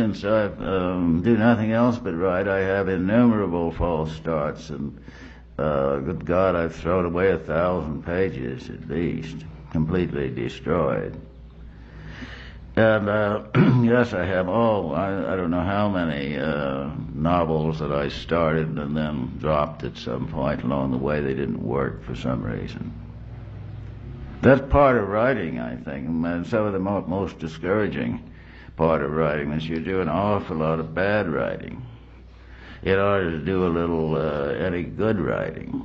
Since I um, do nothing else but write, I have innumerable false starts, and uh, good God, I've thrown away a thousand pages at least, completely destroyed. And uh, yes, I have all, I, I don't know how many uh, novels that I started and then dropped at some point along the way. They didn't work for some reason. That's part of writing, I think, and some of the mo- most discouraging part of writing is you do an awful lot of bad writing in order to do a little uh, any good writing.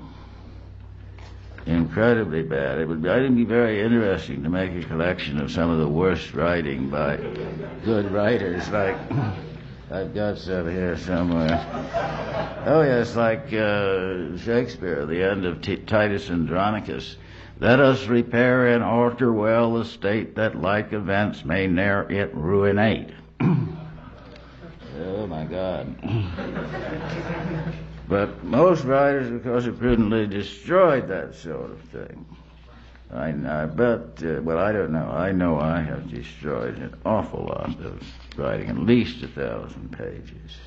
Incredibly bad. It would be, I think, be very interesting to make a collection of some of the worst writing by good writers, like I've got some here somewhere. Oh yes, like uh, Shakespeare, the end of T- Titus Andronicus. Let us repair and alter well the state that like events may ne'er it ruinate. oh my God. but most writers, because of prudently destroyed that sort of thing. I, I bet, uh, well, I don't know. I know I have destroyed an awful lot of writing, at least a thousand pages.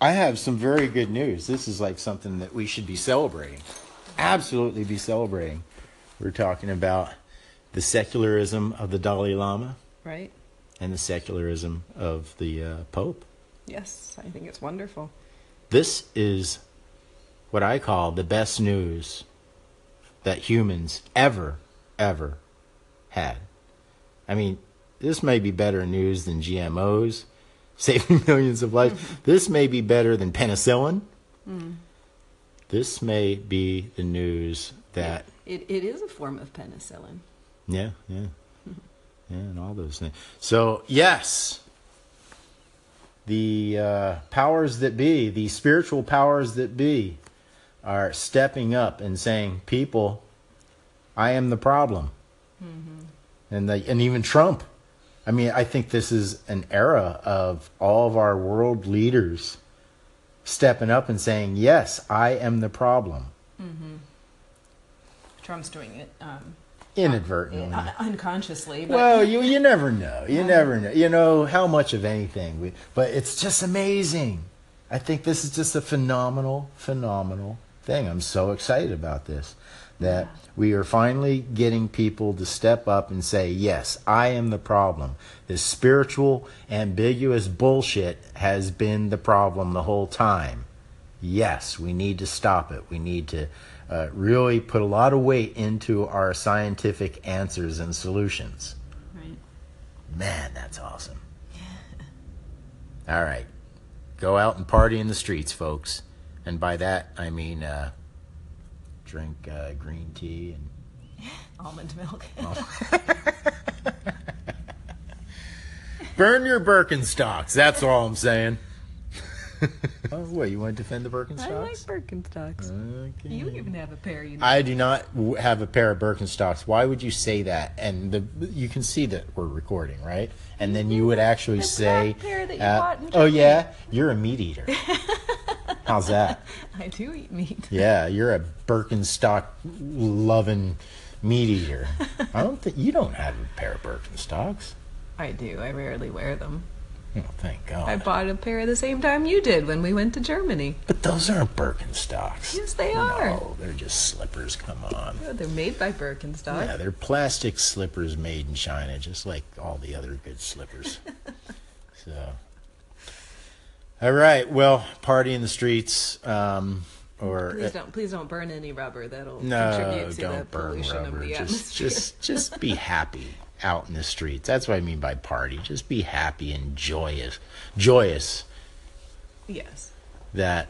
I have some very good news. This is like something that we should be celebrating. Absolutely be celebrating. We're talking about the secularism of the Dalai Lama Right? and the secularism of the uh, Pope. Yes, I think it's wonderful. This is what I call the best news that humans ever, ever had. I mean, this may be better news than GMOs saving millions of lives. this may be better than penicillin. This may be the news that, It, it is a form of penicillin. yeah, yeah, yeah, and all those things. So, yes, the uh, powers that be, the spiritual powers that be, are stepping up and saying, "People, I am the problem," and they, and even Trump. I mean, I think this is an era of all of our world leaders stepping up and saying, "Yes, I am the problem," Trump's doing it um, inadvertently. un- unconsciously. But Well, you you never know. You never know. You know how much of anything we, but it's just amazing. I think this is just a phenomenal, phenomenal thing. I'm so excited about this that we are finally getting people to step up and say, "Yes, I am the problem. This spiritual, ambiguous bullshit has been the problem the whole time. Yes, we need to stop it. We need to uh, really put a lot of weight into our scientific answers and solutions." right. Man, that's awesome. All right. Go out and party in the streets, folks. And by that, I mean uh, drink uh, green tea and almond milk. burn your Birkenstocks. That's all I'm saying. oh, what? You want to defend the Birkenstocks? I like Birkenstocks? Birkenstocks. Okay. You even have a pair, you know. I do not have a pair of Birkenstocks. Why would you say that? And the you can see that we're recording, right? And then you would actually The say, pair that you uh, bought in "Oh yeah, you're a meat eater." How's that? I do eat meat. Yeah, you're a Birkenstock loving meat eater. I don't think you don't have a pair of Birkenstocks. I do. I rarely wear them. Oh, thank God. I bought a pair the same time you did when we went to Germany. but those aren't Birkenstocks. Yes, they are. No, they're just slippers. Come on. They're made by Birkenstock. Yeah, they're plastic slippers made in China, just like all the other good slippers. so, all right. Well, party in the streets, um, or Please don't, please don't burn any rubber. That'll no, contribute to the don't burn pollution rubber. of the Just, atmosphere. just, just be happy out in the streets. That's what I mean by party. Just be happy and joyous, joyous yes. that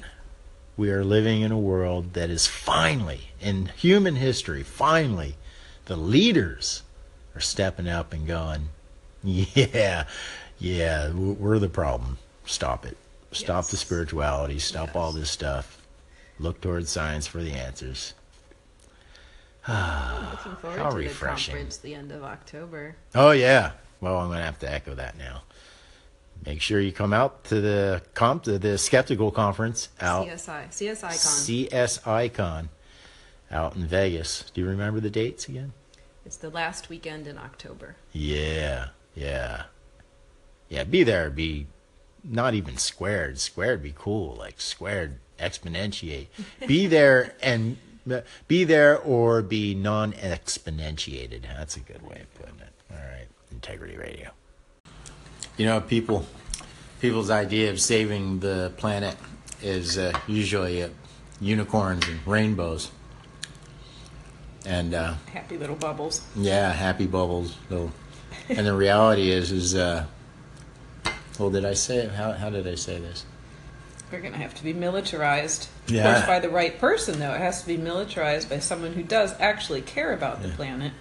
we are living in a world that is finally, in human history, finally, the leaders are stepping up and going, yeah, yeah, we're the problem. Stop it. Stop the spirituality. Stop all this stuff. Look towards science for the answers. I'm looking forward How to refreshing. the conference the end of October. Oh yeah. Well, I'm going to have to echo that now. Make sure you come out to the comp to the skeptical conference out CSI. CSI Con. CSI Con out in Vegas. Do you remember the dates again? it's the last weekend in October. Yeah, yeah, yeah. Be there. Be not even squared. Squared be cool. Like squared exponentiate. Be there and be there or be non-exponentiated. That's a good way of putting it. All right, Integrity Radio. You know, people, people's idea of saving the planet is uh, usually uh, unicorns and rainbows. And uh, Happy little bubbles. yeah, happy bubbles. Though, and the reality is, is uh, well, did I say it? How how did I say this? We're going to have to be militarized. Yeah. Of course, by the right person, though. It has to be militarized by someone who does actually care about the Yeah. planet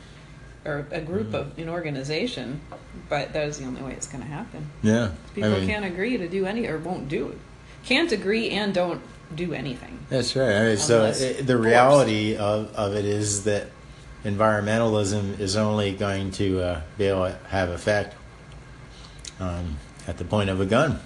or a group of an organization. But that is the only way it's going to happen. Yeah, People can't agree to do any or won't do it. Can't agree and don't do anything. That's right. I mean, so it, the reality of, of it is that environmentalism is only going to uh, be able to have effect um, at the point of a gun.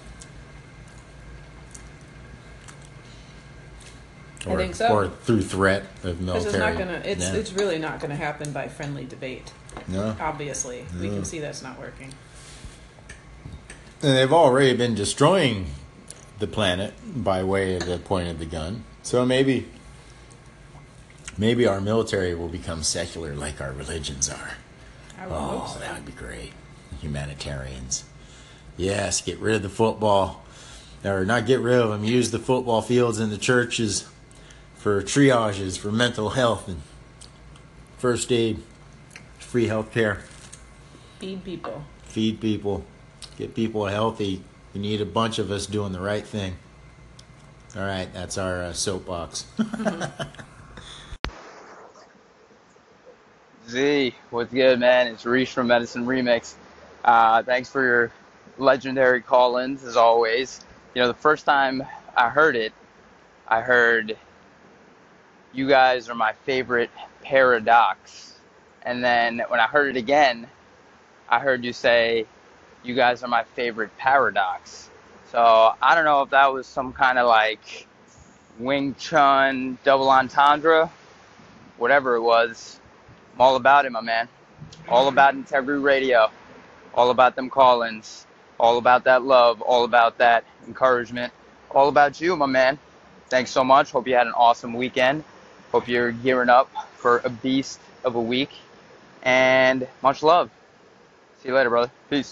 I Or, think so. Or through threat of military. it's not gonna. It's Yeah. it's really not gonna happen by friendly debate. no. Obviously, we can see that's not working. And they've already been destroying the planet by way of the point of the gun. So maybe maybe our military will become secular like our religions are. I would hope Oh, so. that would be great. Humanitarians. Yes, get rid of the football. Or not get rid of them, use the football fields and the churches for triages, for mental health and first aid, free health care, Feed people. feed people, get people healthy. We need a bunch of us doing the right thing. All right, that's our uh, soapbox. Z, what's good, man? It's Reese from Medicine Remix. Uh, thanks for your legendary call-ins, as always. You know, the first time I heard it, I heard you guys are my favorite paradox. And then when I heard it again, I heard you say you guys are my favorite paradox. So I don't know if that was some kind of like Wing Chun double entendre, whatever it was. I'm all about it, my man. All about Integrity Radio. All about them call-ins. All about that love. All about that encouragement. All about you, my man. Thanks so much. Hope you had an awesome weekend. Hope you're gearing up for a beast of a week. And much love. See you later, brother. Peace.